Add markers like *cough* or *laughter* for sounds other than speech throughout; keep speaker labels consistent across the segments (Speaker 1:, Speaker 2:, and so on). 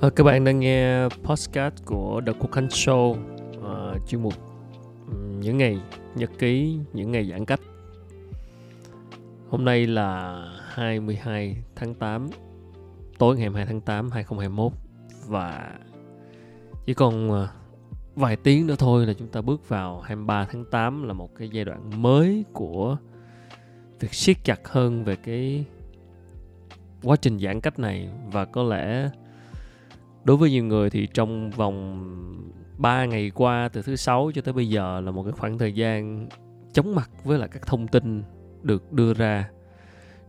Speaker 1: À, các bạn đang nghe podcast của The Quốc Khánh Show uh, chuyên mục những ngày nhật ký những ngày giãn cách. Hôm nay là 22 tháng 8 tối ngày 22 tháng 8 2021 và chỉ còn ờ, vài tiếng nữa thôi là chúng ta bước vào 23 tháng 8 là một cái giai đoạn mới của việc siết chặt hơn về cái quá trình giãn cách này. Và có lẽ đối với nhiều người thì trong vòng 3 ngày qua từ thứ sáu cho tới bây giờ là một cái khoảng thời gian chống mặt với lại các thông tin được đưa ra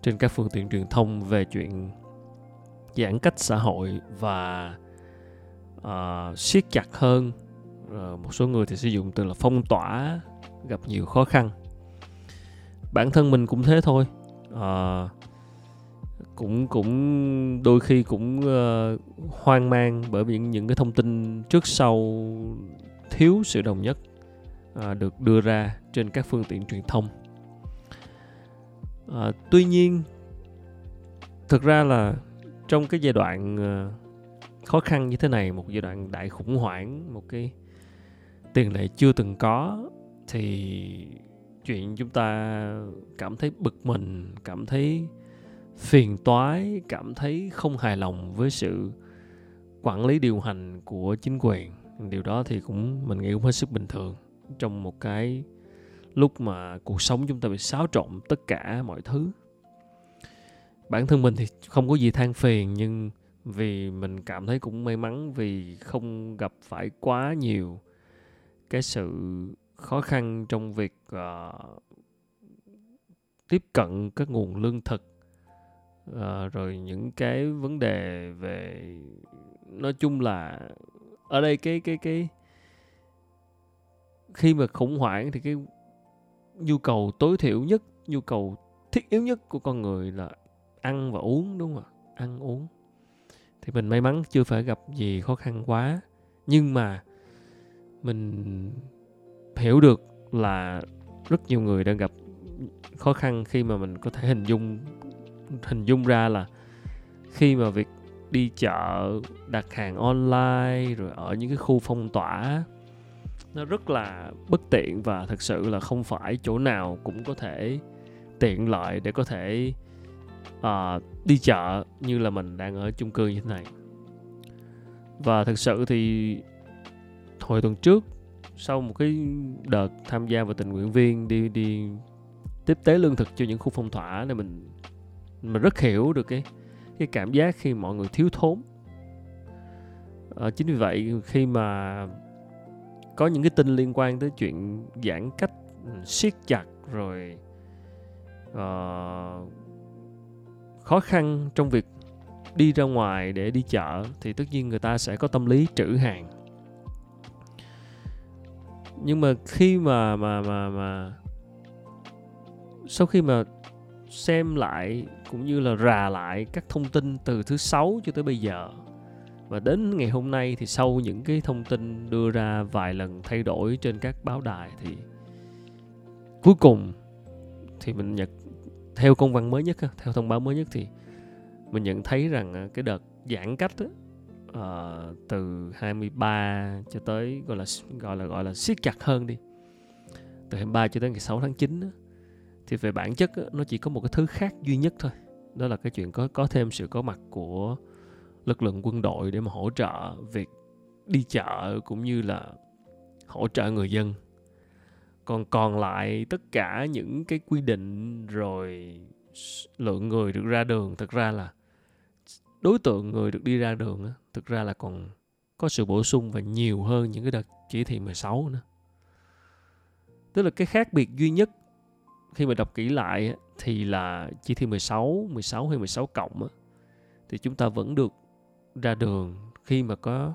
Speaker 1: trên các phương tiện truyền thông về chuyện giãn cách xã hội và uh, siết chặt hơn. Uh, một số người thì sử dụng từ là phong tỏa gặp nhiều khó khăn. Bản thân mình cũng thế thôi. Uh, cũng cũng đôi khi cũng uh, hoang mang bởi vì những, cái thông tin trước sau thiếu sự đồng nhất uh, được đưa ra trên các phương tiện truyền thông. Uh, tuy nhiên thực ra là trong cái giai đoạn uh, khó khăn như thế này một giai đoạn đại khủng hoảng một cái tiền lệ chưa từng có thì chuyện chúng ta cảm thấy bực mình cảm thấy phiền toái cảm thấy không hài lòng với sự quản lý điều hành của chính quyền. Điều đó thì cũng mình nghĩ cũng hết sức bình thường. Trong một cái lúc mà cuộc sống chúng ta bị xáo trộn tất cả mọi thứ. Bản thân mình thì không có gì than phiền nhưng vì mình cảm thấy cũng may mắn vì không gặp phải quá nhiều cái sự khó khăn trong việc uh, tiếp cận các nguồn lương thực à, rồi những cái vấn đề về nói chung là ở đây cái cái cái khi mà khủng hoảng thì cái nhu cầu tối thiểu nhất nhu cầu thiết yếu nhất của con người là ăn và uống đúng không ạ? Ăn uống. Thì mình may mắn chưa phải gặp gì khó khăn quá. Nhưng mà mình hiểu được là rất nhiều người đang gặp khó khăn khi mà mình có thể hình dung hình dung ra là khi mà việc đi chợ đặt hàng online rồi ở những cái khu phong tỏa nó rất là bất tiện và thực sự là không phải chỗ nào cũng có thể tiện lợi để có thể uh, đi chợ như là mình đang ở chung cư như thế này. Và thực sự thì hồi tuần trước sau một cái đợt tham gia vào tình nguyện viên đi đi tiếp tế lương thực cho những khu phong tỏa này mình mà rất hiểu được cái cái cảm giác khi mọi người thiếu thốn. À, chính vì vậy khi mà có những cái tin liên quan tới chuyện giãn cách ừ, siết chặt rồi uh, khó khăn trong việc đi ra ngoài để đi chợ thì tất nhiên người ta sẽ có tâm lý trữ hàng. Nhưng mà khi mà mà mà mà sau khi mà xem lại cũng như là rà lại các thông tin từ thứ sáu cho tới bây giờ. Và đến ngày hôm nay thì sau những cái thông tin đưa ra vài lần thay đổi trên các báo đài thì cuối cùng thì mình nhận theo công văn mới nhất theo thông báo mới nhất thì mình nhận thấy rằng à, cái đợt giãn cách đó, uh, ờ, từ 23 cho tới gọi là gọi là gọi là siết chặt hơn đi từ 23 cho tới ngày 6 tháng 9 đó, thì về bản chất nó chỉ có một cái thứ khác duy nhất thôi đó là cái chuyện có có thêm sự có mặt của lực lượng quân đội để mà hỗ trợ việc đi chợ cũng như là hỗ trợ người dân còn còn lại tất cả những cái quy định rồi lượng người được ra đường, thực ra là đối tượng người được đi ra đường thực ra là còn có sự bổ sung và nhiều hơn những cái đợt chỉ thị 16 nữa. Tức là cái khác biệt duy nhất khi mà đọc kỹ lại thì là chỉ thị 16, 16 hay 16 cộng thì chúng ta vẫn được ra đường khi mà có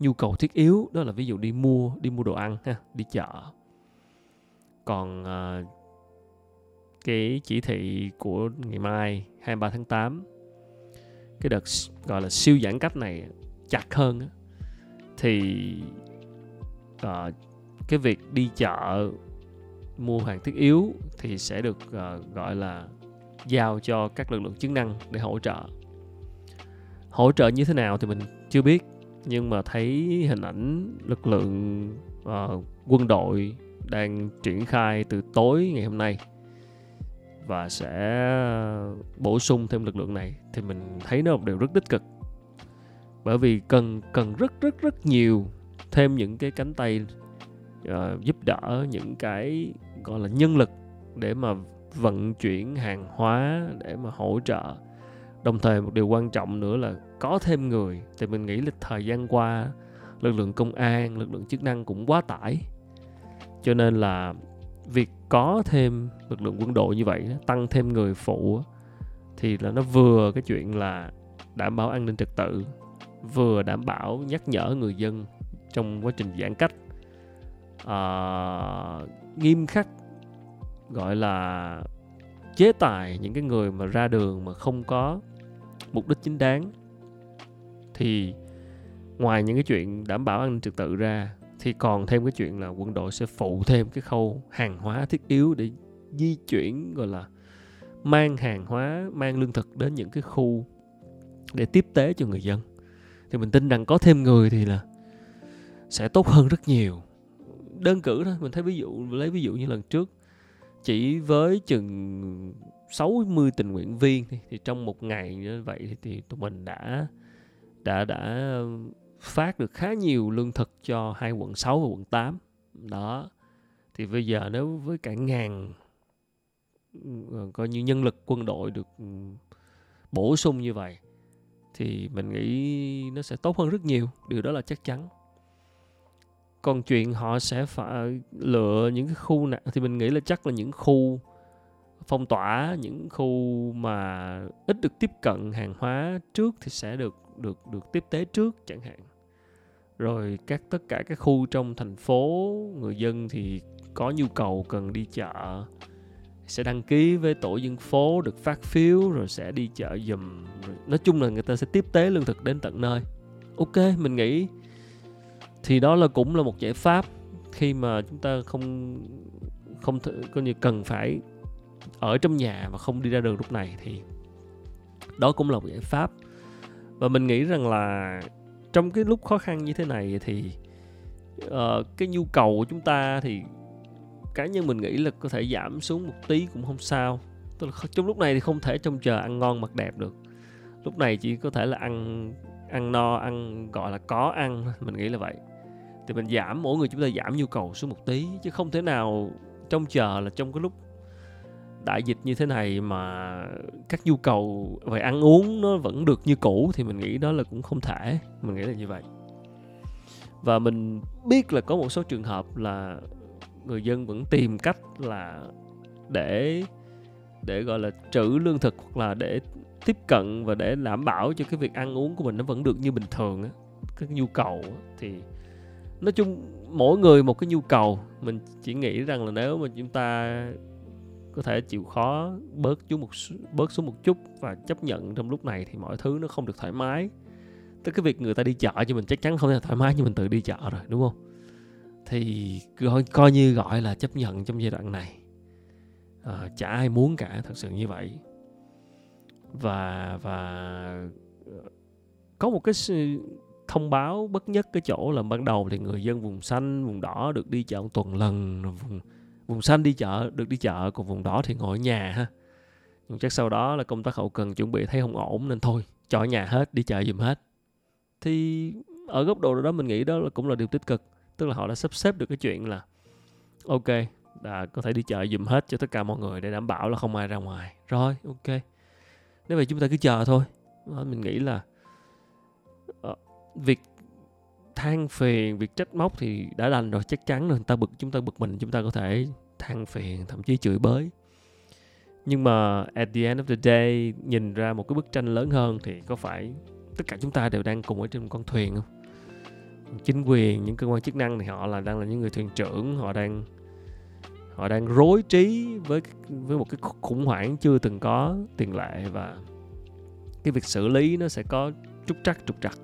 Speaker 1: nhu cầu thiết yếu đó là ví dụ đi mua đi mua đồ ăn ha đi chợ. Còn uh, cái chỉ thị của ngày mai 23 tháng 8 cái đợt gọi là siêu giãn cách này chặt hơn thì uh, cái việc đi chợ mua hàng thiết yếu thì sẽ được uh, gọi là giao cho các lực lượng chức năng để hỗ trợ. Hỗ trợ như thế nào thì mình chưa biết nhưng mà thấy hình ảnh lực lượng uh, quân đội đang triển khai từ tối ngày hôm nay và sẽ bổ sung thêm lực lượng này thì mình thấy nó một điều rất tích cực. Bởi vì cần cần rất rất rất nhiều thêm những cái cánh tay uh, giúp đỡ những cái gọi là nhân lực để mà vận chuyển hàng hóa để mà hỗ trợ. Đồng thời một điều quan trọng nữa là có thêm người thì mình nghĩ là thời gian qua lực lượng công an lực lượng chức năng cũng quá tải. Cho nên là việc có thêm lực lượng quân đội như vậy tăng thêm người phụ thì là nó vừa cái chuyện là đảm bảo an ninh trật tự vừa đảm bảo nhắc nhở người dân trong quá trình giãn cách uh, nghiêm khắc gọi là chế tài những cái người mà ra đường mà không có mục đích chính đáng. Thì ngoài những cái chuyện đảm bảo an ninh trật tự ra thì còn thêm cái chuyện là quân đội sẽ phụ thêm cái khâu hàng hóa thiết yếu để di chuyển gọi là mang hàng hóa mang lương thực đến những cái khu để tiếp tế cho người dân. Thì mình tin rằng có thêm người thì là sẽ tốt hơn rất nhiều đơn cử thôi mình thấy ví dụ lấy ví dụ như lần trước chỉ với chừng 60 tình nguyện viên thì, thì trong một ngày như vậy thì, thì tụi mình đã đã đã phát được khá nhiều lương thực cho hai quận 6 và quận 8 đó thì bây giờ nếu với cả ngàn ờ, coi như nhân lực quân đội được ừ, bổ sung như vậy thì mình nghĩ nó sẽ tốt hơn rất nhiều điều đó là chắc chắn còn chuyện họ sẽ phải ờ, lựa những cái khu nào, thì mình nghĩ là chắc là những khu phong tỏa, những khu mà ít được tiếp cận hàng hóa trước thì sẽ được được được tiếp tế trước chẳng hạn. Rồi các, tất cả các khu trong thành phố, người dân thì có nhu cầu cần đi chợ, sẽ đăng ký với tổ dân phố được phát phiếu rồi sẽ đi chợ dùm nói chung là người ta sẽ tiếp tế lương thực đến tận nơi. Ok, mình nghĩ thì đó là cũng là một giải pháp khi mà chúng ta không không coi như cần phải ở trong nhà và không đi ra đường lúc này thì đó cũng là một giải pháp. Và mình nghĩ rằng là trong cái lúc khó khăn như thế này thì uh, cái nhu cầu của chúng ta thì cá nhân mình nghĩ là có thể giảm xuống một tí cũng không sao. Tức là trong lúc này thì không thể trông chờ ăn ngon mặc đẹp được. Lúc này chỉ có thể là ăn ăn no ăn gọi là có ăn mình nghĩ là vậy thì mình giảm, mỗi người chúng ta giảm nhu cầu xuống một tí, chứ không thể nào trông chờ là trong cái lúc đại dịch như thế này mà các nhu cầu về ăn uống nó vẫn được như cũ, thì mình nghĩ đó là cũng không thể. Mình nghĩ là như vậy. Và mình biết là có một số trường hợp là người dân vẫn tìm cách là để để gọi là trữ lương thực hoặc là để tiếp cận và để đảm bảo cho cái việc ăn uống của mình nó vẫn được như bình thường á, các nhu cầu thì nói chung mỗi người một cái nhu cầu. Mình chỉ nghĩ rằng là nếu mà chúng ta có thể chịu khó bớt xuống một bớt xuống một chút và chấp nhận trong lúc này thì mọi thứ nó không được thoải mái. Tức cái việc người ta đi chợ cho mình chắc chắn không thể thoải mái như mình tự đi chợ rồi đúng không? Thì coi, coi như gọi là chấp nhận trong giai đoạn này. À, chả ai muốn cả thật sự như vậy. Và và ờ, có một cái thông báo bất nhất cái chỗ là ban đầu thì người dân vùng xanh, vùng đỏ được đi chợ một tuần lần vùng vùng xanh đi chợ, được đi chợ, còn vùng đỏ thì ngồi ở nhà ha. Nhưng chắc sau đó là công tác hậu cần chuẩn bị thấy không ổn nên thôi, cho ở nhà hết, đi chợ giùm hết. Thì ở góc độ đó mình nghĩ đó là cũng là điều tích cực, tức là họ đã sắp xếp được cái chuyện là, ok, đã có thể đi chợ giùm hết cho tất cả mọi người để đảm bảo là không ai ra ngoài. Rồi, ok. Nếu vậy chúng ta cứ chờ thôi. Mình nghĩ là việc than phiền, việc trách móc thì đã đành rồi, chắc chắn rồi. Người ta bực, chúng ta bực mình, chúng ta có thể than phiền, thậm chí chửi bới. Nhưng mà at the end of the day, nhìn ra một cái bức tranh lớn hơn thì có phải tất cả chúng ta đều đang cùng ở trên một con thuyền không? Chính quyền, những cơ quan chức năng thì họ là đang là những người thuyền trưởng, họ đang họ đang rối trí với với một cái khủng hoảng chưa từng có tiền lệ và cái việc xử lý nó sẽ có trúc trắc, trục trặc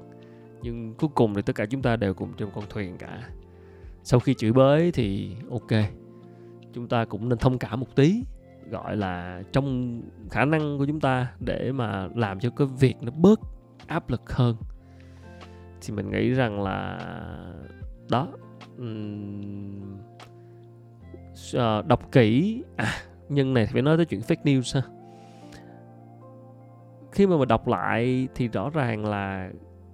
Speaker 1: nhưng cuối cùng thì tất cả chúng ta đều cùng trên một con thuyền cả. Sau khi chửi bới thì ok, chúng ta cũng nên thông cảm một tí, gọi là trong khả năng của chúng ta để mà làm cho cái việc nó bớt áp lực hơn. Thì mình nghĩ rằng là đó uhm... đọc kỹ. À nhân này phải nói tới chuyện fake news ha. Khi mà mình đọc lại thì rõ ràng là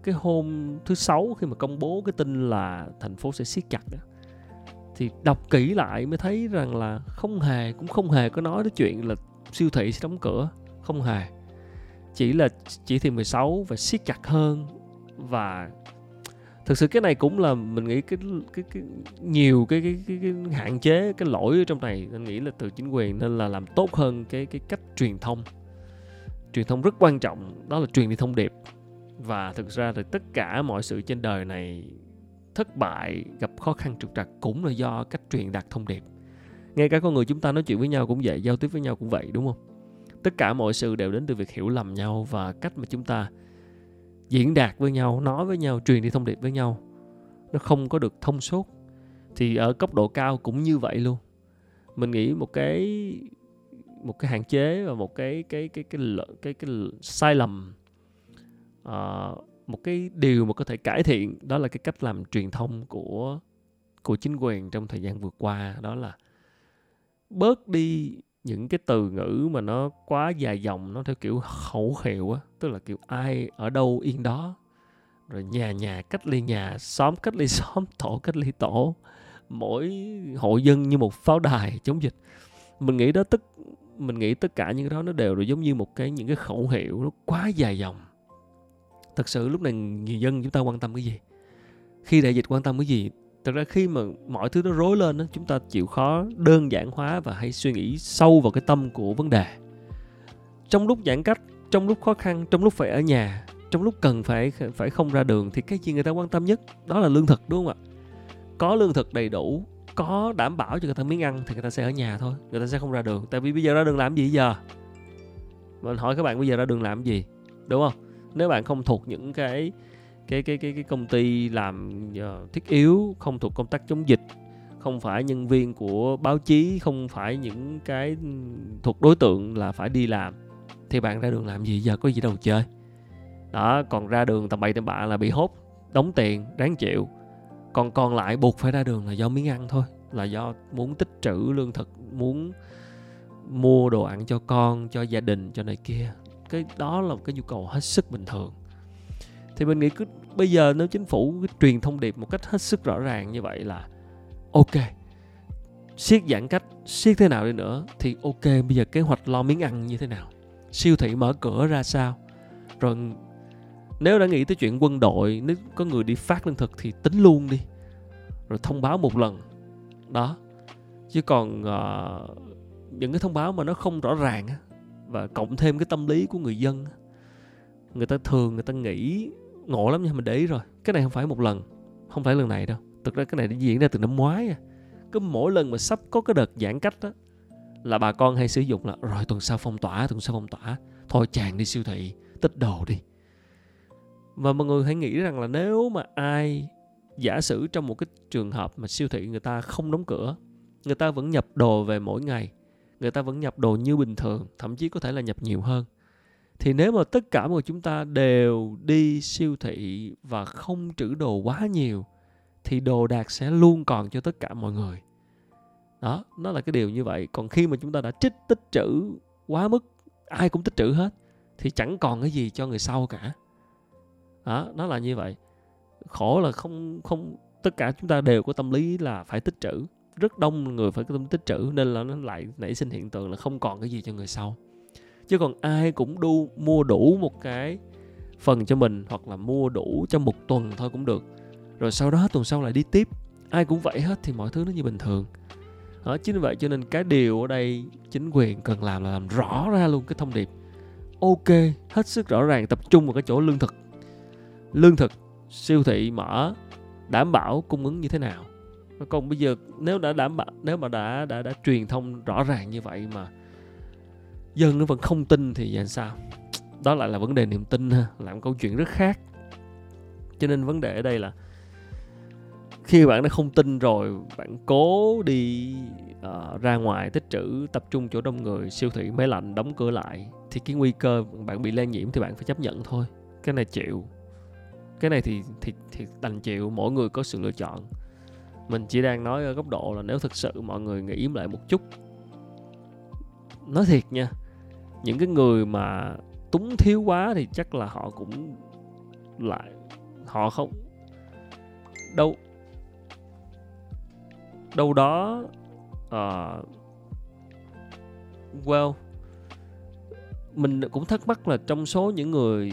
Speaker 1: cái hôm thứ sáu khi mà công bố cái tin là thành phố sẽ siết chặt đó, thì đọc kỹ lại mới thấy rằng là không hề cũng không hề có nói đến chuyện là siêu thị sẽ đóng cửa không hề. Chỉ là chỉ thị 16 và siết chặt hơn. Và thực sự cái này cũng là mình nghĩ cái cái, cái nhiều cái, cái cái cái hạn chế cái lỗi ở trong này. Nên nghĩ là từ chính quyền nên là làm tốt hơn cái cái cách truyền thông. Truyền thông rất quan trọng đó là truyền đi thông điệp và thực ra thì tất cả mọi sự trên đời này thất bại gặp khó khăn trục trặc cũng là do cách truyền đạt thông điệp. Ngay cả con người chúng ta nói chuyện với nhau cũng vậy giao tiếp với nhau cũng vậy đúng không? Tất cả mọi sự đều đến từ việc hiểu lầm nhau và cách mà chúng ta diễn đạt với nhau nói với nhau truyền đi thông điệp với nhau. Nó không có được thông suốt. Thì ở cấp độ cao cũng như vậy luôn. Mình nghĩ một cái một cái hạn chế và một cái cái cái cái cái cái, cái sai lầm uh, một cái điều mà có thể cải thiện đó là cái cách làm truyền thông của của chính quyền trong thời gian vừa qua đó là bớt đi những cái từ ngữ mà nó quá dài dòng nó theo kiểu khẩu hiệu á tức là kiểu ai ở đâu yên đó. Rồi nhà nhà cách ly nhà xóm cách ly *laughs* xóm tổ cách ly tổ. Mỗi hộ dân như một pháo đài chống dịch. Mình nghĩ đó tức mình nghĩ tất cả những cái đó nó đều là giống như một cái những cái khẩu hiệu nó quá dài dòng thật sự lúc này người dân chúng ta quan tâm cái gì? Khi đại dịch quan tâm cái gì? Thật ra khi mà mọi thứ nó rối lên đó, chúng ta chịu khó đơn giản hóa và hãy suy nghĩ sâu vào cái tâm của vấn đề. Trong lúc giãn cách trong lúc khó khăn trong lúc phải ở nhà trong lúc cần phải phải không ra đường thì cái gì người ta quan tâm nhất? Đó là lương thực đúng không ạ? Có lương thực đầy đủ có đảm bảo cho người ta miếng ăn thì người ta sẽ ở nhà thôi người ta sẽ không ra đường. Tại vì bây giờ ra đường làm gì giờ? Mình hỏi các bạn bây giờ ra đường làm gì? Đúng không? Nếu bạn không thuộc những cái cái cái cái cái công ty làm uh, thiết yếu không thuộc công tác chống dịch không phải nhân viên của báo chí không phải những cái thuộc đối tượng là phải đi làm thì bạn ra đường làm gì? Giờ có gì đâu chơi. Đó còn ra đường tầm bậy tầm bạ là bị hốt đóng tiền đáng chịu. Còn còn lại buộc phải ra đường là do miếng ăn thôi là do muốn tích trữ lương thực muốn mua đồ ăn cho con cho gia đình cho này kia cái đó là một cái nhu cầu hết sức bình thường. Thì mình nghĩ cứ bây giờ nếu chính phủ truyền thông điệp một cách hết sức rõ ràng như vậy là ok. Siết giãn cách siết thế nào đi nữa thì ok. Bây giờ kế hoạch lo miếng ăn như thế nào? Siêu thị mở cửa ra sao? Rồi nếu đã nghĩ tới chuyện quân đội nếu có người đi phát lương thực thì tính luôn đi. Rồi thông báo một lần. Đó. Chứ còn uh, những cái thông báo mà nó không rõ ràng và cộng thêm cái tâm lý của người dân người ta thường người ta nghĩ ngộ lắm nha mình để ý rồi, cái này không phải một lần, không phải lần này đâu. Thực ra cái này đã diễn ra từ năm ngoái à. Cứ mỗi lần mà sắp có cái đợt giãn cách đó là bà con hay sử dụng là, rồi tuần sau phong tỏa, tuần sau phong tỏa. Thôi chàng đi siêu thị, tích đồ đi. Và mọi người hãy nghĩ rằng là nếu mà ai giả sử trong một cái trường hợp mà siêu thị người ta không đóng cửa, người ta vẫn nhập đồ về mỗi ngày người ta vẫn nhập đồ như bình thường, thậm chí có thể là nhập nhiều hơn. Thì nếu mà tất cả mọi chúng ta đều đi siêu thị và không trữ đồ quá nhiều, thì đồ đạc sẽ luôn còn cho tất cả mọi người. Đó, nó là cái điều như vậy. Còn khi mà chúng ta đã trích tích trữ quá mức, ai cũng tích trữ hết, thì chẳng còn cái gì cho người sau cả. Đó, nó là như vậy. Khổ là không không, tất cả chúng ta đều có tâm lý là phải tích trữ rất đông người phải có tâm tích trữ nên là nó lại nảy sinh hiện tượng là không còn cái gì cho người sau. Chứ còn ai cũng đu, mua đủ một cái phần cho mình hoặc là mua đủ cho một tuần thôi cũng được. Rồi sau đó tuần sau lại đi tiếp. Ai cũng vậy hết thì mọi thứ nó như bình thường. Đó, chính vậy cho nên cái điều ở đây chính quyền cần làm là làm rõ ra luôn cái thông điệp. Ok, hết sức rõ ràng, tập trung vào cái chỗ lương thực. Lương thực, siêu thị mở, đảm bảo cung ứng như thế nào? Còn bây giờ nếu đã đảm bảo nếu mà đã đã đã truyền thông rõ ràng như vậy mà dân nó vẫn không tin thì làm sao? Đó lại là vấn đề niềm tin ha làm câu chuyện rất khác. Cho nên vấn đề ở đây là khi bạn đã không tin rồi bạn cố đi uh, ra ngoài tích trữ tập trung chỗ đông người siêu thị máy lạnh đóng cửa lại thì cái nguy cơ bạn bị lây nhiễm thì bạn phải chấp nhận thôi. Cái này chịu. Cái này thì thì thì đành chịu mỗi người có sự lựa chọn mình chỉ đang nói ở góc độ là nếu thực sự mọi người nghĩ lại một chút. Nói thiệt nha những cái người mà túng thiếu quá thì chắc là họ cũng lại họ không đâu đâu đó uh, well mình cũng thắc mắc là trong số những người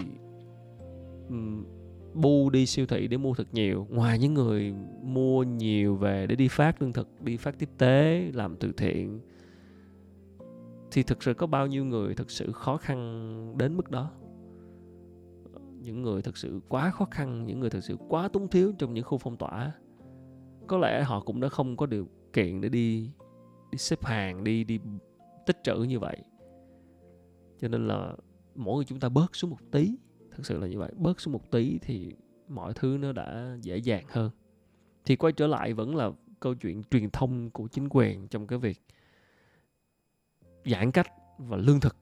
Speaker 1: um, bu đi siêu thị để mua thật nhiều. Ngoài những người mua nhiều về để đi phát lương thực, đi phát tiếp tế, làm từ thiện, thì thực sự có bao nhiêu người thực sự khó khăn đến mức đó? Những người thực sự quá khó khăn, những người thực sự quá túng thiếu trong những khu phong tỏa. Có lẽ họ cũng đã không có điều kiện để đi đi xếp hàng, đi đi tích trữ như vậy. Cho nên là mỗi người chúng ta bớt xuống một tí thực sự là như vậy. Bớt xuống một tí thì mọi thứ nó đã dễ dàng hơn. Thì quay trở lại vẫn là câu chuyện truyền thông của chính quyền trong cái việc giãn cách và lương thực.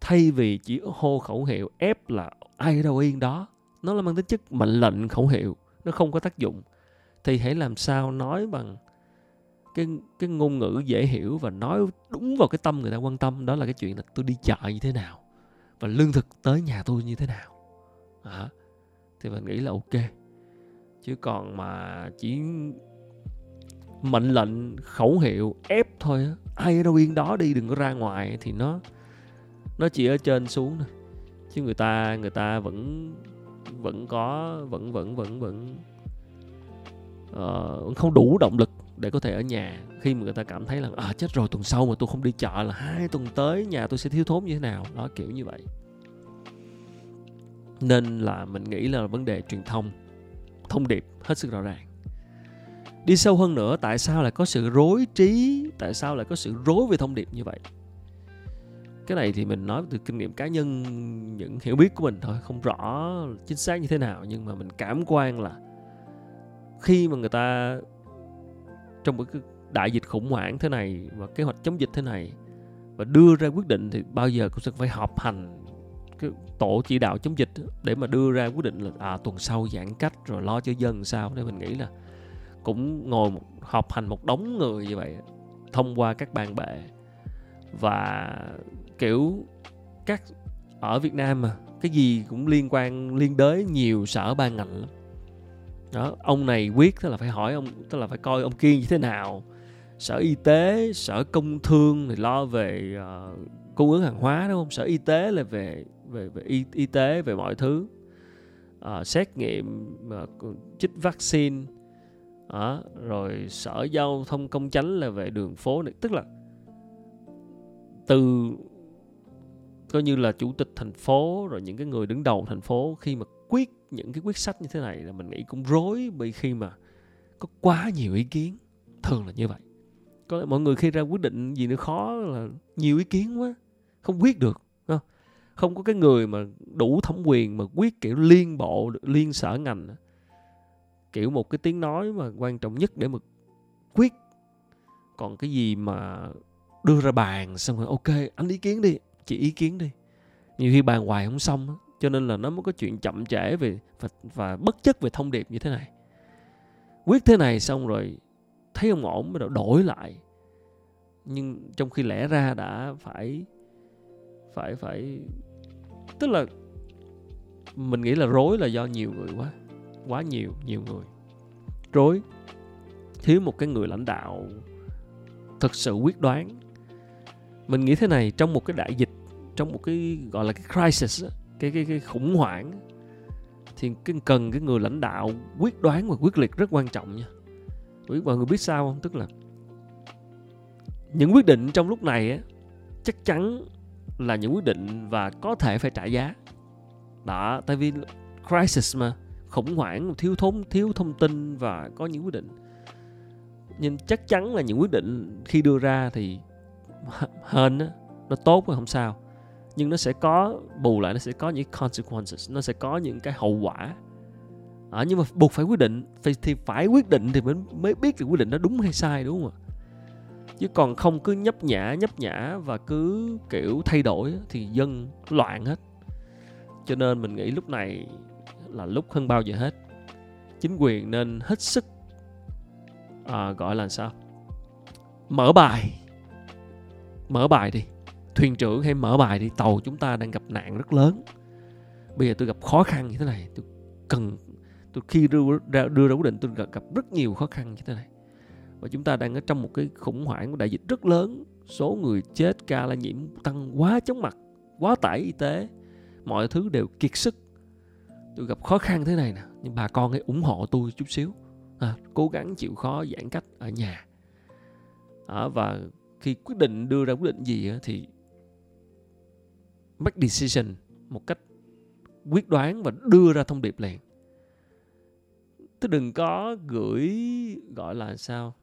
Speaker 1: Thay vì chỉ hô khẩu hiệu ép là ai ở đâu yên đó, nó là mang tính chất mệnh lệnh khẩu hiệu, nó không có tác dụng. Thì hãy làm sao nói bằng cái cái ngôn ngữ dễ hiểu và nói đúng vào cái tâm người ta quan tâm. Đó là cái chuyện là tôi đi chợ như thế nào và lương thực tới nhà tôi như thế nào. À, thì mình nghĩ là ok. Chứ còn mà chỉ mệnh lệnh khẩu hiệu ép thôi ai ở đâu yên đó đi đừng có ra ngoài thì nó nó chỉ ở trên xuống thôi. Chứ người ta người ta vẫn vẫn có vẫn vẫn vẫn vẫn uh, không đủ động lực để có thể ở nhà khi mà người ta cảm thấy là à chết rồi, tuần sau mà tôi không đi chợ là hai tuần tới nhà tôi sẽ thiếu thốn như thế nào? Đó, kiểu như vậy. Nên là mình nghĩ là vấn đề truyền thông thông điệp hết sức rõ ràng. Đi sâu hơn nữa, tại sao lại có sự rối trí, tại sao lại có sự rối về thông điệp như vậy? Cái này thì mình nói từ kinh nghiệm cá nhân, những hiểu biết của mình thôi, không rõ chính xác như thế nào, nhưng mà mình cảm quan là khi mà người ta trong một cái đại dịch khủng hoảng thế này và kế hoạch chống dịch thế này và đưa ra quyết định thì bao giờ cũng sẽ phải họp hành cái tổ chỉ đạo chống dịch để mà đưa ra quyết định là à tuần sau giãn cách rồi lo cho dân sao? Để mình nghĩ là cũng ngồi một, họp hành một đống người như vậy thông qua các bàn bệ và kiểu các ở Việt Nam mà cái gì cũng liên quan liên đới nhiều sở ban ngành lắm. Đó ông này quyết tức là phải hỏi ông tức là phải coi ông kia như thế nào? Sở y tế sở công thương thì lo về uh, cung ứng hàng hóa đúng không? Sở y tế là về về về y, y tế về mọi thứ. Uh, xét nghiệm uh, chích vaccine uh, rồi sở giao thông công chánh là về đường phố này. Tức là từ coi như là chủ tịch thành phố rồi những cái người đứng đầu thành phố khi mà quyết những cái quyết sách như thế này là mình nghĩ cũng rối bởi khi mà có quá nhiều ý kiến thường là như vậy có lẽ mọi người khi ra quyết định gì nữa khó là nhiều ý kiến quá. Không quyết được không? không có cái người mà đủ thẩm quyền mà quyết kiểu liên bộ liên sở ngành kiểu một cái tiếng nói mà quan trọng nhất để mà quyết. Còn cái gì mà đưa ra bàn xong rồi ok anh ý kiến đi chị ý kiến đi. Nhiều khi bàn hoài không xong cho nên là nó mới có chuyện chậm trễ về và, và bất chấp về thông điệp như thế này. Quyết thế này xong rồi thấy không ổn mới đổi lại. Nhưng trong khi lẽ ra đã phải phải phải, tức là mình nghĩ là rối là do nhiều người quá quá nhiều nhiều người. Rối, thiếu một cái người lãnh đạo thực sự quyết đoán. Mình nghĩ thế này, trong một cái đại dịch, trong một cái, gọi là cái crisis cái cái cái khủng hoảng thì cái cần cái người lãnh đạo quyết đoán và quyết liệt rất quan trọng nha mọi người biết sao không? Tức là những quyết định trong lúc này á, chắc chắn là những quyết định và có thể phải trả giá. Đó, tại vì crisis mà, khủng hoảng, thiếu thốn, thiếu thông tin và có những quyết định. Nhưng chắc chắn là những quyết định khi đưa ra thì *laughs* hên nó tốt không sao. Nhưng nó sẽ có, bù lại nó sẽ có những consequences, nó sẽ có những cái hậu quả à, nhưng mà buộc phải quyết định thì, thì phải quyết định thì mới mới biết được quyết định đó đúng hay sai đúng không ạ? Chứ còn không cứ nhấp nhả nhấp nhả và cứ kiểu thay đổi thì dân loạn hết. Cho nên mình nghĩ lúc này là lúc hơn bao giờ hết. Chính quyền nên hết sức à, gọi là sao? Mở bài. Mở bài đi. Thuyền trưởng hay mở bài đi. Tàu chúng ta đang gặp nạn rất lớn. Bây giờ tôi gặp khó khăn như thế này tôi cần tôi khi đưa ra đưa ra quyết định tôi gặp, gặp rất nhiều khó khăn như thế này. Và chúng ta đang ở trong một cái khủng hoảng của đại dịch rất lớn. Số người chết ca lây nhiễm tăng quá chóng mặt quá tải y tế. Mọi thứ đều kiệt sức. Tôi gặp khó khăn thế này nè nhưng bà con hãy ủng hộ tôi chút xíu. À, cố gắng chịu khó giãn cách ở nhà. À, và khi quyết định đưa ra quyết định gì thì make decision một cách quyết đoán và đưa ra thông điệp liền tức đừng có gửi, gọi là sao?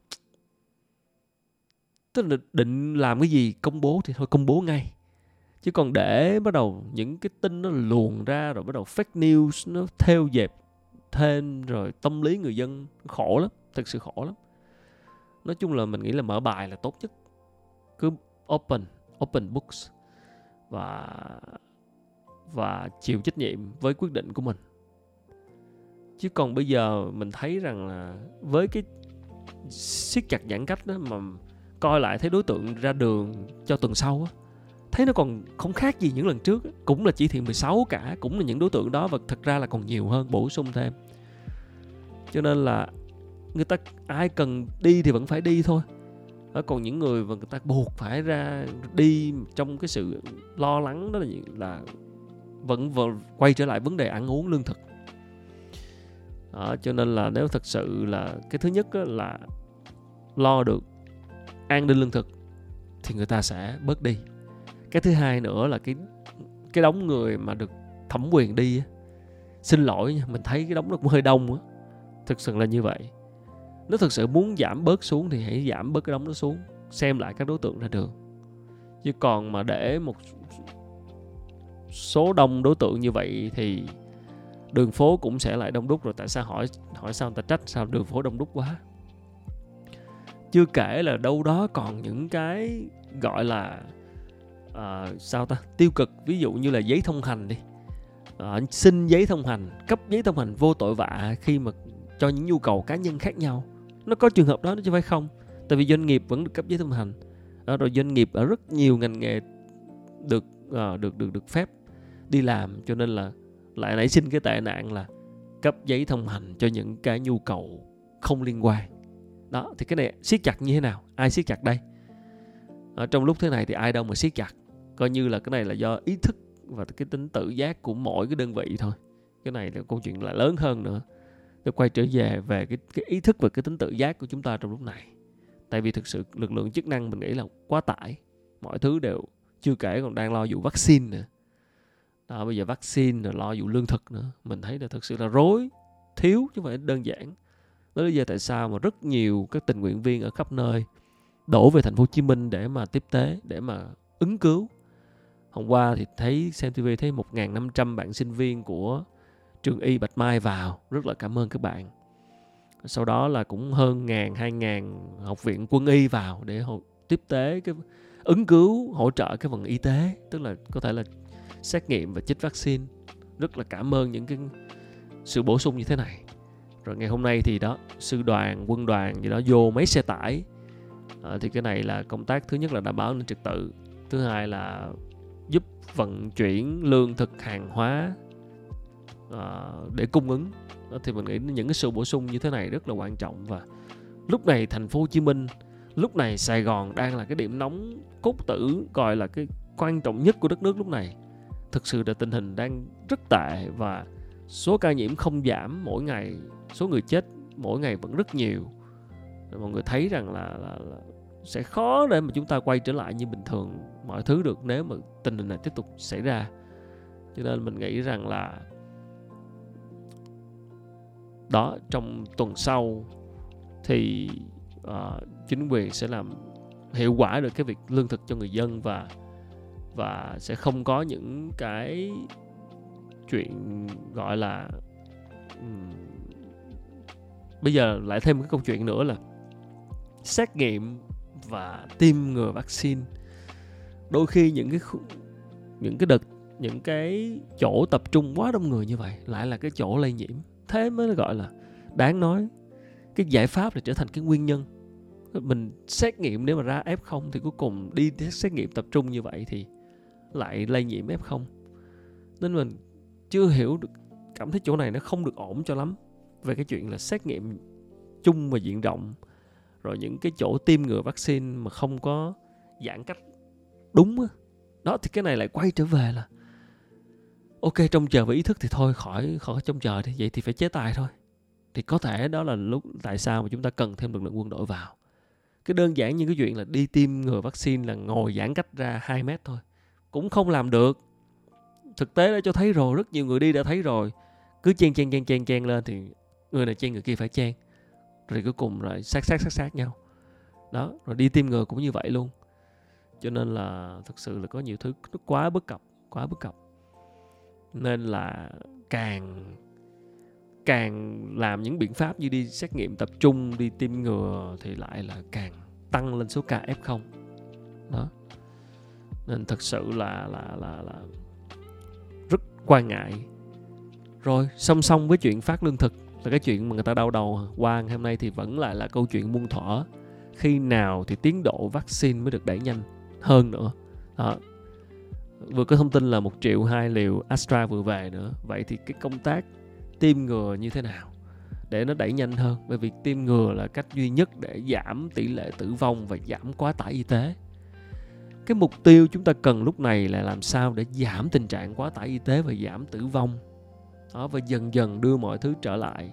Speaker 1: Tức là định làm cái gì công bố thì thôi, công bố ngay. Chứ còn để bắt đầu những cái tin nó luồn ra, rồi bắt đầu fake news, nó theo dẹp thêm, rồi tâm lý người dân khổ lắm thật sự khổ lắm. Nói chung là mình nghĩ là mở bài là tốt nhất. Cứ open open books và và chịu trách nhiệm với quyết định của mình chứ còn bây giờ mình thấy rằng là với cái siết chặt giãn cách đó mà coi lại thấy đối tượng ra đường cho tuần sau á thấy nó còn không khác gì những lần trước cũng là chỉ thị 16 cả cũng là những đối tượng đó và thật ra là còn nhiều hơn bổ sung thêm. Cho nên là người ta ai cần đi thì vẫn phải đi thôi. Còn những người mà người ta buộc phải ra đi trong cái sự lo lắng đó là là vẫn, vẫn quay trở lại vấn đề ăn uống lương thực đó, cho nên là nếu thật sự là cái thứ nhất là lo được an ninh lương thực thì người ta sẽ bớt đi. Cái thứ hai nữa là cái cái đống người mà được thẩm quyền đi xin lỗi nha mình thấy cái đống nó cũng hơi đông á thực sự là như vậy. Nếu thực sự muốn giảm bớt xuống thì hãy giảm bớt cái đống nó xuống xem lại các đối tượng ra đường chứ còn mà để một số đông đối tượng như vậy thì đường phố cũng sẽ lại đông đúc rồi tại sao hỏi hỏi sao người ta trách sao đường phố đông đúc quá? Chưa kể là đâu đó còn những cái gọi là uh, sao ta tiêu cực. Ví dụ như là giấy thông hành đi. Uh, xin giấy thông hành cấp giấy thông hành vô tội vạ khi mà cho những nhu cầu cá nhân khác nhau. Nó có trường hợp đó chứ phải không? Tại vì doanh nghiệp vẫn được cấp giấy thông hành. Đó, rồi doanh nghiệp ở rất nhiều ngành nghề được uh, được được được phép đi làm cho nên là lại nảy sinh cái tệ nạn là cấp giấy thông hành cho những cái nhu cầu không liên quan. Đó, thì cái này siết chặt như thế nào? Ai siết chặt đây? Ở trong lúc thế này thì ai đâu mà siết chặt. Coi như là cái này là do ý thức và cái tính tự giác của mỗi cái đơn vị thôi. Cái này là câu chuyện là lớn hơn nữa. Tôi quay trở về về cái cái ý thức và cái tính tự giác của chúng ta trong lúc này. Tại vì thực sự lực lượng chức năng mình nghĩ là quá tải. Mọi thứ đều chưa kể còn đang lo vụ vaccine nữa đó, bây giờ vaccine rồi lo vụ lương thực nữa. Mình thấy là thực sự là rối, thiếu chứ không phải đơn giản. Đó là lý do tại sao mà rất nhiều các tình nguyện viên ở khắp nơi đổ về thành phố Hồ Chí Minh để mà tiếp tế, để mà ứng cứu. Hôm qua thì thấy xem TV thấy 1.500 bạn sinh viên của trường y Bạch Mai vào. Rất là cảm ơn các bạn. Sau đó là cũng hơn ngàn, hai ngàn học viện quân y vào để tiếp tế cái ứng cứu, hỗ trợ cái phần y tế. Tức là có thể là xét nghiệm và chích vaccine. Rất là cảm ơn những cái sự bổ sung như thế này. Rồi ngày hôm nay thì đó sư đoàn quân đoàn gì đó vô mấy xe tải. À, thì cái này là công tác thứ nhất là đảm bảo an ninh trật tự. Thứ hai là giúp vận chuyển lương thực hàng hóa à, để cung ứng. Đó, thì mình nghĩ những cái sự bổ sung như thế này rất là quan trọng. Và lúc này thành phố Hồ Chí Minh lúc này Sài Gòn đang là cái điểm nóng cốt tử gọi là cái quan trọng nhất của đất nước lúc này thực sự là tình hình đang rất tệ và số ca nhiễm không giảm mỗi ngày số người chết mỗi ngày vẫn rất nhiều. Mọi người thấy rằng là, là, là sẽ khó để mà chúng ta quay trở lại như bình thường mọi thứ được nếu mà tình hình này tiếp tục xảy ra. Cho nên mình nghĩ rằng là đó trong tuần sau thì uh, chính quyền sẽ làm hiệu quả được cái việc lương thực cho người dân và và sẽ không có những cái chuyện gọi là um, bây giờ lại thêm một cái câu chuyện nữa là xét nghiệm và tiêm ngừa vaccine. Đôi khi những cái những cái đợt những cái chỗ tập trung quá đông người như vậy lại là cái chỗ lây nhiễm. Thế mới gọi là đáng nói cái giải pháp là trở thành cái nguyên nhân. Mình xét nghiệm nếu mà ra F0 thì cuối cùng đi xét nghiệm tập trung như vậy thì lại lây nhiễm F0 nên mình chưa hiểu được, cảm thấy chỗ này nó không được ổn cho lắm về cái chuyện là xét nghiệm chung và diện rộng, rồi những cái chỗ tiêm ngừa vaccine mà không có giãn cách đúng đó. đó, thì cái này lại quay trở về là, ok, trông chờ với ý thức thì thôi, khỏi khỏi trông chờ thì vậy thì phải chế tài thôi. Thì có thể đó là lúc tại sao mà chúng ta cần thêm lực lượng quân đội vào. Cái đơn giản như cái chuyện là đi tiêm ngừa vaccine là ngồi giãn cách ra 2 mét thôi cũng không làm được. Thực tế đã cho thấy rồi, rất nhiều người đi đã thấy rồi. Cứ chen chen chen chen chen lên thì người này chen, người kia phải chen. Rồi cuối cùng lại sát sát sát sát nhau. Đó, rồi đi tiêm ngừa cũng như vậy luôn. Cho nên là thực sự là có nhiều thứ nó quá bất cập, quá bất cập. Nên là càng càng làm những biện pháp như đi xét nghiệm tập trung, đi tiêm ngừa thì lại là càng tăng lên số ca f0 đó nên thật sự là là là là rất quan ngại. Rồi, song song với chuyện phát lương thực là cái chuyện mà người ta đau đầu à. qua hôm nay thì vẫn lại là câu chuyện muôn thuở. Khi nào thì tiến độ vaccine mới được đẩy nhanh hơn nữa. Đó. vừa có thông tin là một triệu hai liều Astra vừa về nữa. Vậy thì cái công tác tiêm ngừa như thế nào để nó đẩy nhanh hơn? Bởi vì tiêm ngừa là cách duy nhất để giảm tỷ lệ tử vong và giảm quá tải y tế cái mục tiêu chúng ta cần lúc này là làm sao để giảm tình trạng quá tải y tế và giảm tử vong. Đó và dần dần đưa mọi thứ trở lại.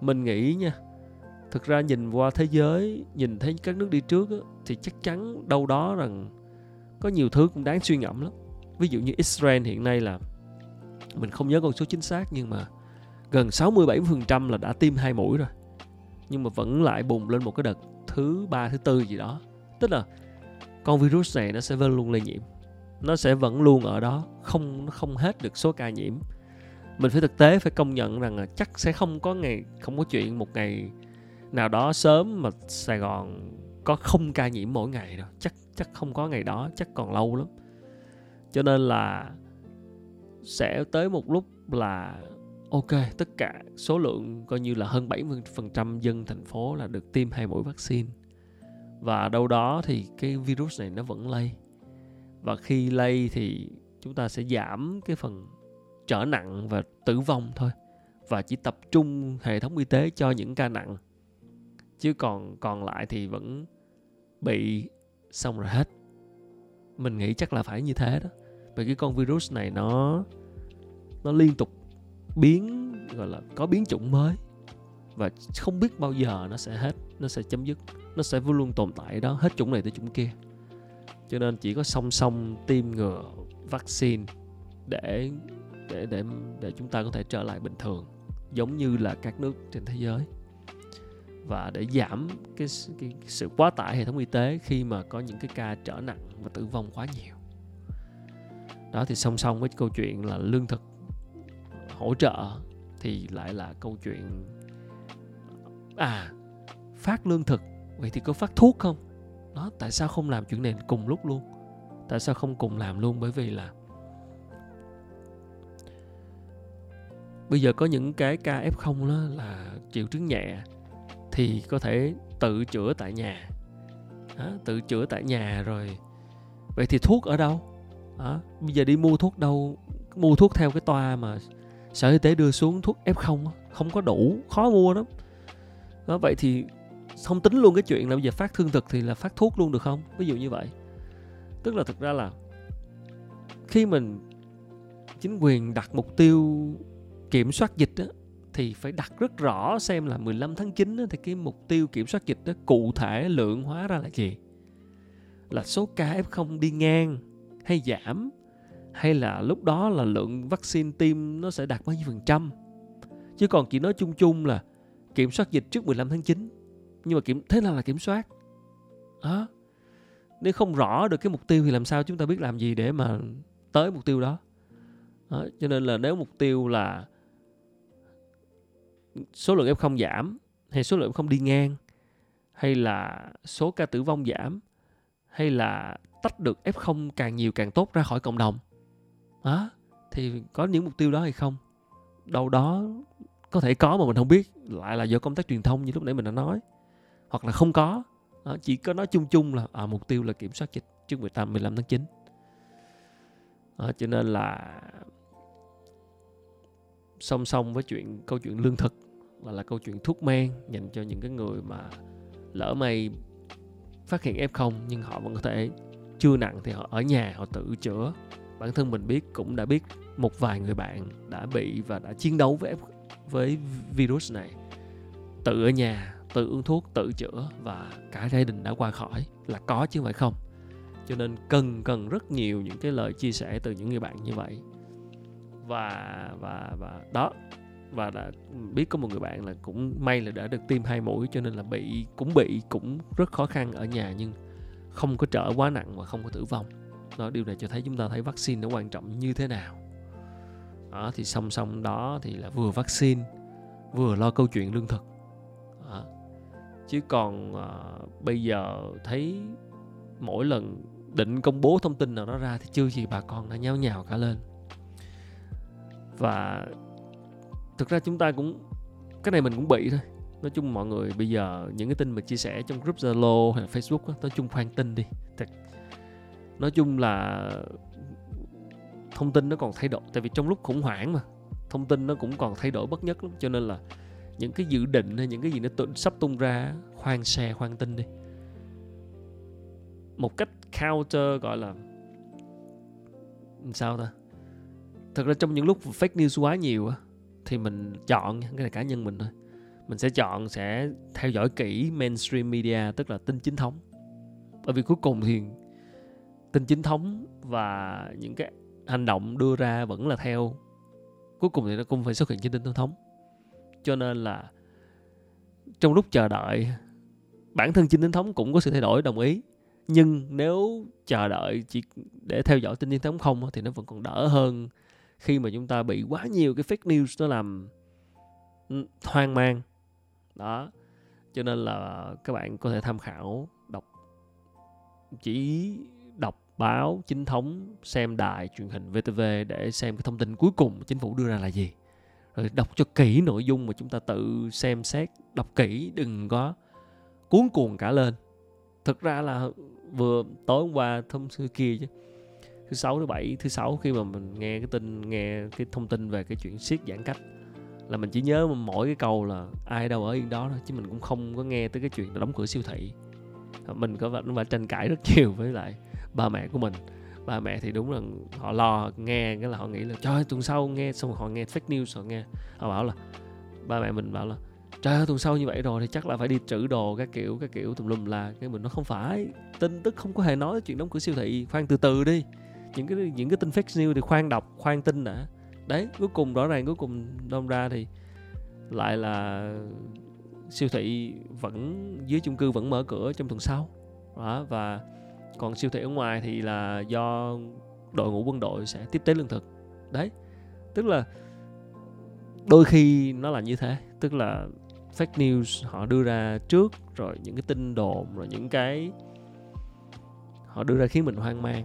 Speaker 1: Mình nghĩ nha thực ra nhìn qua thế giới nhìn thấy các nước đi trước á, thì chắc chắn đâu đó rằng có nhiều thứ cũng đáng suy ngẫm lắm. Ví dụ như Israel hiện nay là mình không nhớ con số chính xác nhưng mà gần 67% là đã tiêm hai mũi rồi. Nhưng mà vẫn lại bùng lên một cái đợt thứ ba thứ tư gì đó. Tức là con virus này nó sẽ vẫn luôn lây nhiễm. Nó sẽ vẫn luôn ở đó, không, nó không hết được số ca nhiễm. Mình phải thực tế phải công nhận rằng là chắc sẽ không có ngày, không có chuyện một ngày nào đó sớm mà Sài Gòn có không ca nhiễm mỗi ngày đâu. Chắc chắc không có ngày đó, chắc còn lâu lắm. Cho nên là sẽ tới một lúc là, ok, tất cả số lượng coi như là hơn 70% dân thành phố là được tiêm hai mũi vaccine và đâu đó thì cái virus này nó vẫn lây. Và khi lây thì chúng ta sẽ giảm cái phần trở nặng và tử vong thôi. Và chỉ tập trung hệ thống y tế cho những ca nặng. Chứ còn còn lại thì vẫn bị xong rồi hết. Mình nghĩ chắc là phải như thế đó. Vì cái con virus này nó nó liên tục biến, gọi là có biến chủng mới và không biết bao giờ nó sẽ hết nó sẽ chấm dứt nó sẽ vẫn luôn tồn tại đó hết chủng này tới chủng kia. Cho nên chỉ có song song tiêm ngừa vaccine để để để để chúng ta có thể trở lại bình thường giống như là các nước trên thế giới. Và để giảm cái, cái sự quá tải hệ thống y tế khi mà có những cái ca trở nặng và tử vong quá nhiều. Đó thì song song với câu chuyện là lương thực hỗ trợ thì lại là câu chuyện à phát lương thực. Vậy thì có phát thuốc không? Đó tại sao không làm chuyện này cùng lúc luôn? Tại sao không cùng làm luôn? Bởi vì là bây giờ có những cái ca f0 đó là triệu chứng nhẹ thì có thể tự chữa tại nhà. Đó, tự chữa tại nhà rồi. Vậy thì thuốc ở đâu? Đó, bây giờ đi mua thuốc đâu? Mua thuốc theo cái toa mà sở y tế đưa xuống thuốc f0 không có đủ khó mua lắm đó vậy thì không tính luôn cái chuyện là bây giờ phát thương thực thì là phát thuốc luôn được không? Ví dụ như vậy. Tức là thực ra là khi mình chính quyền đặt mục tiêu kiểm soát dịch đó, thì phải đặt rất rõ xem là 15 tháng 9 đó, thì cái mục tiêu kiểm soát dịch đó cụ thể lượng hóa ra là gì? Là số ca F0 đi ngang hay giảm? Hay là lúc đó là lượng vaccine tiêm nó sẽ đạt bao nhiêu phần trăm? Chứ còn chỉ nói chung chung là kiểm soát dịch trước 15 tháng 9 nhưng mà kiểm thế nào là kiểm soát? Đó nếu không rõ được cái mục tiêu thì làm sao chúng ta biết làm gì để mà tới mục tiêu đó, đó cho nên là nếu mục tiêu là số lượng f0 giảm hay số lượng f0 đi ngang hay là số ca tử vong giảm hay là tách được f0 càng nhiều càng tốt ra khỏi cộng đồng đó thì có những mục tiêu đó hay không? Đâu đó có thể có mà mình không biết lại là do công tác truyền thông như lúc nãy mình đã nói. Hoặc là không có. Đó, chỉ có nói chung chung là à, mục tiêu là kiểm soát dịch trước 18 15 tháng 9 đó, cho nên là song song với chuyện câu chuyện lương thực là là câu chuyện thuốc men dành cho những cái người mà lỡ may phát hiện F0 nhưng họ vẫn có thể chưa nặng thì họ ở nhà họ tự chữa. Bản thân mình biết cũng đã biết một vài người bạn đã bị và đã chiến đấu với với virus này. Tự ở nhà, tự uống thuốc, tự chữa và cả gia đình đã qua khỏi là có chứ không phải không. Cho nên cần cần rất nhiều những cái lời chia sẻ từ những người bạn như vậy. Và và và đó, và đã biết có một người bạn là cũng may là đã được tiêm hai mũi cho nên là bị, cũng bị, cũng rất khó khăn ở nhà nhưng không có trở quá nặng và không có tử vong. Đó, điều này cho thấy chúng ta thấy vaccine nó quan trọng như thế nào đó thì song song đó thì là vừa vaccine vừa lo câu chuyện lương thực. Đó. chứ còn uh, bây giờ thấy mỗi lần định công bố thông tin nào đó ra thì chưa gì bà con đã nháo nhào cả lên. Và thực ra chúng ta cũng cái này mình cũng bị thôi. Nói chung mọi người bây giờ những cái tin mà chia sẻ trong group Zalo hay là Facebook đó, nói chung khoan tin đi. Thật, nói chung là thông tin nó còn thay đổi. Tại vì trong lúc khủng hoảng mà thông tin nó cũng còn thay đổi bất nhất lắm. Cho nên là những cái dự định hay những cái gì nó tự, sắp tung ra khoan xe khoan tin đi. Một cách counter gọi là sao ta? Thật ra trong những lúc fake news quá nhiều á thì mình chọn cái này cá nhân mình thôi. Mình sẽ chọn sẽ theo dõi kỹ mainstream media tức là tin chính thống. Bởi vì cuối cùng thì tin chính thống và những cái hành động đưa ra vẫn là theo. Cuối cùng thì nó cũng phải xuất hiện trên tin tổng thống. Cho nên là trong lúc chờ đợi, bản thân chính chính thống cũng có sự thay đổi, đồng ý. Nhưng nếu chờ đợi chỉ để theo dõi tin chính thống không thì nó vẫn còn đỡ hơn khi mà chúng ta bị quá nhiều cái fake news nó làm ừ, hoang mang. Đó. Cho nên là các bạn có thể tham khảo, đọc, chỉ báo chính thống xem đài truyền hình VTV để xem cái thông tin cuối cùng chính phủ đưa ra là gì. Rồi đọc cho kỹ nội dung mà chúng ta tự xem xét, đọc kỹ, đừng có cuốn cuồng cả lên. Thực ra là vừa tối hôm qua thông sư kia chứ. Thứ sáu, thứ bảy, thứ sáu khi mà mình nghe cái tin, nghe cái thông tin về cái chuyện siết giãn cách là mình chỉ nhớ mỗi cái câu là ai đâu ở yên đó thôi chứ mình cũng không có nghe tới cái chuyện là đóng cửa siêu thị. Mình có vẫn phải tranh cãi rất *laughs* nhiều với lại ba mẹ của mình. Ba mẹ thì đúng là họ lo, nghe cái là họ nghĩ là, trời tuần sau nghe, xong họ nghe fake news, họ nghe. Họ bảo là, ba mẹ mình bảo là, trời ơi, tuần sau như vậy rồi thì chắc là phải đi trữ đồ các kiểu các kiểu tùm lum là. Cái mình nó không phải, tin tức không có hề nói chuyện đóng cửa siêu thị, khoan từ từ đi. Những cái những cái tin fake news thì khoan đọc, khoan tin đã. Đấy, cuối cùng rõ ràng cuối cùng đông ra thì lại là siêu thị vẫn, dưới chung cư vẫn mở cửa trong tuần sau. Đó, và còn siêu thị ở ngoài thì là do đội ngũ quân đội sẽ tiếp tế lương thực. Đấy tức là đôi khi nó là như thế. Tức là fake news họ đưa ra trước rồi những cái tin đồn rồi những cái họ đưa ra khiến mình hoang mang.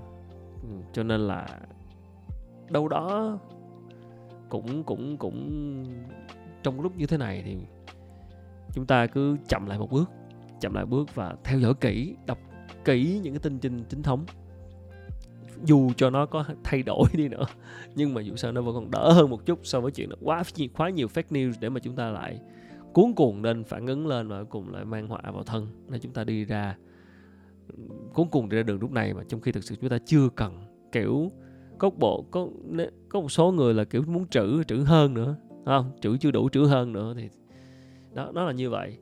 Speaker 1: Ừ, cho nên là đâu đó cũng cũng cũng trong lúc như thế này thì chúng ta cứ chậm lại một bước chậm lại bước và theo dõi kỹ đọc kỹ những cái tin trình chính thống. Dù cho nó có thay đổi đi nữa, nhưng mà dù sao nó vẫn còn đỡ hơn một chút so với chuyện là quá quá nhiều fake news để mà chúng ta lại cuốn cuồng lên, phản ứng lên và cùng lại mang họa vào thân nên chúng ta đi ra, cuốn cuồng đi ra đường lúc này mà trong khi thực sự chúng ta chưa cần, kiểu, có bộ, có có một số người là kiểu muốn trữ trữ hơn nữa không? Trữ chưa đủ, trữ hơn nữa thì, đó, nó là như vậy.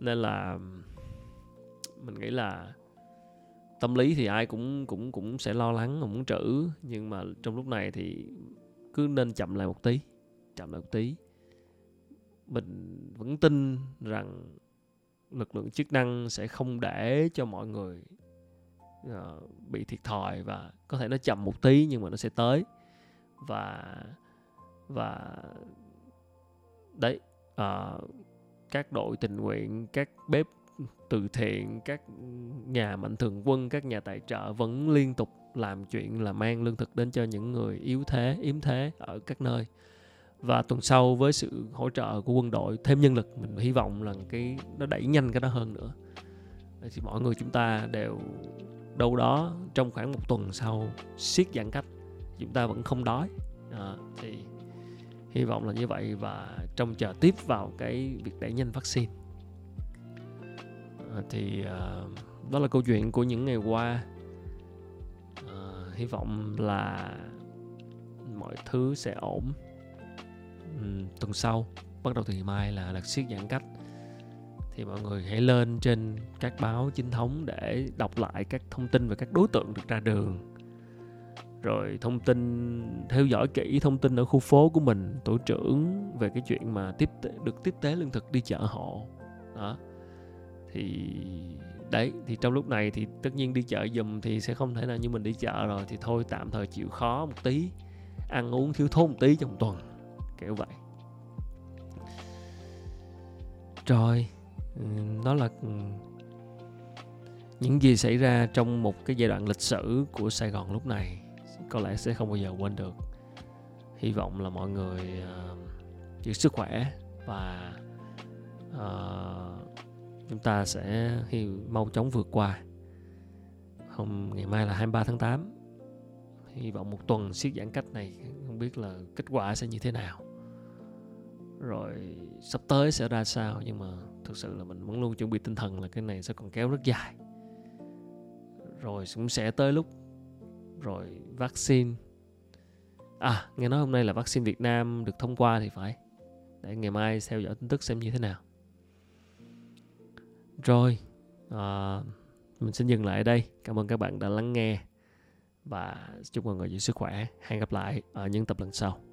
Speaker 1: Nên là, mình nghĩ là tâm lý thì ai cũng cũng cũng sẽ lo lắng và muốn trữ. Nhưng mà trong lúc này thì cứ nên chậm lại một tí chậm lại một tí. Mình vẫn tin rằng lực lượng chức năng sẽ không để cho mọi người uh, bị thiệt thòi và có thể nó chậm một tí nhưng mà nó sẽ tới. Và và đấy uh, các đội tình nguyện các bếp từ thiện các nhà mạnh thường quân các nhà tài trợ vẫn liên tục làm chuyện là mang lương thực đến cho những người yếu thế yếm thế ở các nơi. Và tuần sau với sự hỗ trợ của quân đội thêm nhân lực mình hy vọng là cái nó đẩy nhanh cái đó hơn nữa. Thì mọi người chúng ta đều đâu đó trong khoảng một tuần sau siết giãn cách chúng ta vẫn không đói. À, thì hy vọng là như vậy và trông chờ tiếp vào cái việc đẩy nhanh vaccine thì uh, đó là câu chuyện của những ngày qua. Uh, hy vọng là mọi thứ sẽ ổn uhm, tuần sau bắt đầu từ ngày mai là là siết giãn cách. Thì mọi người hãy lên trên các báo chính thống để đọc lại các thông tin về các đối tượng được ra đường. Rồi thông tin theo dõi kỹ thông tin ở khu phố của mình tổ trưởng về cái chuyện mà tiếp được tiếp tế lương thực đi chợ hộ đó thì đấy thì trong lúc này thì tất nhiên đi chợ dùm thì sẽ không thể nào như mình đi chợ rồi. Thì thôi tạm thời chịu khó một tí. Ăn uống thiếu thốn một tí trong tuần kiểu vậy. Rồi nó là những gì xảy ra trong một cái giai đoạn lịch sử của Sài Gòn lúc này. Có lẽ sẽ không bao giờ quên được. Hy vọng là mọi người uh, giữ sức khỏe và uh, chúng ta sẽ mau chóng vượt qua. Hôm ngày mai là 23 tháng 8 hy vọng một tuần siết giãn cách này, không biết là kết quả sẽ như thế nào. Rồi sắp tới sẽ ra sao, nhưng mà thực sự là mình vẫn luôn chuẩn bị tinh thần là cái này sẽ còn kéo rất dài. Rồi cũng sẽ tới lúc, rồi vaccine. À nghe nói hôm nay là vaccine Việt Nam được thông qua thì phải. Để ngày mai theo dõi tin tức xem như thế nào rồi à, mình xin dừng lại ở đây. Cảm ơn các bạn đã lắng nghe và chúc mọi người giữ sức khỏe. Hẹn gặp lại ở những tập lần sau.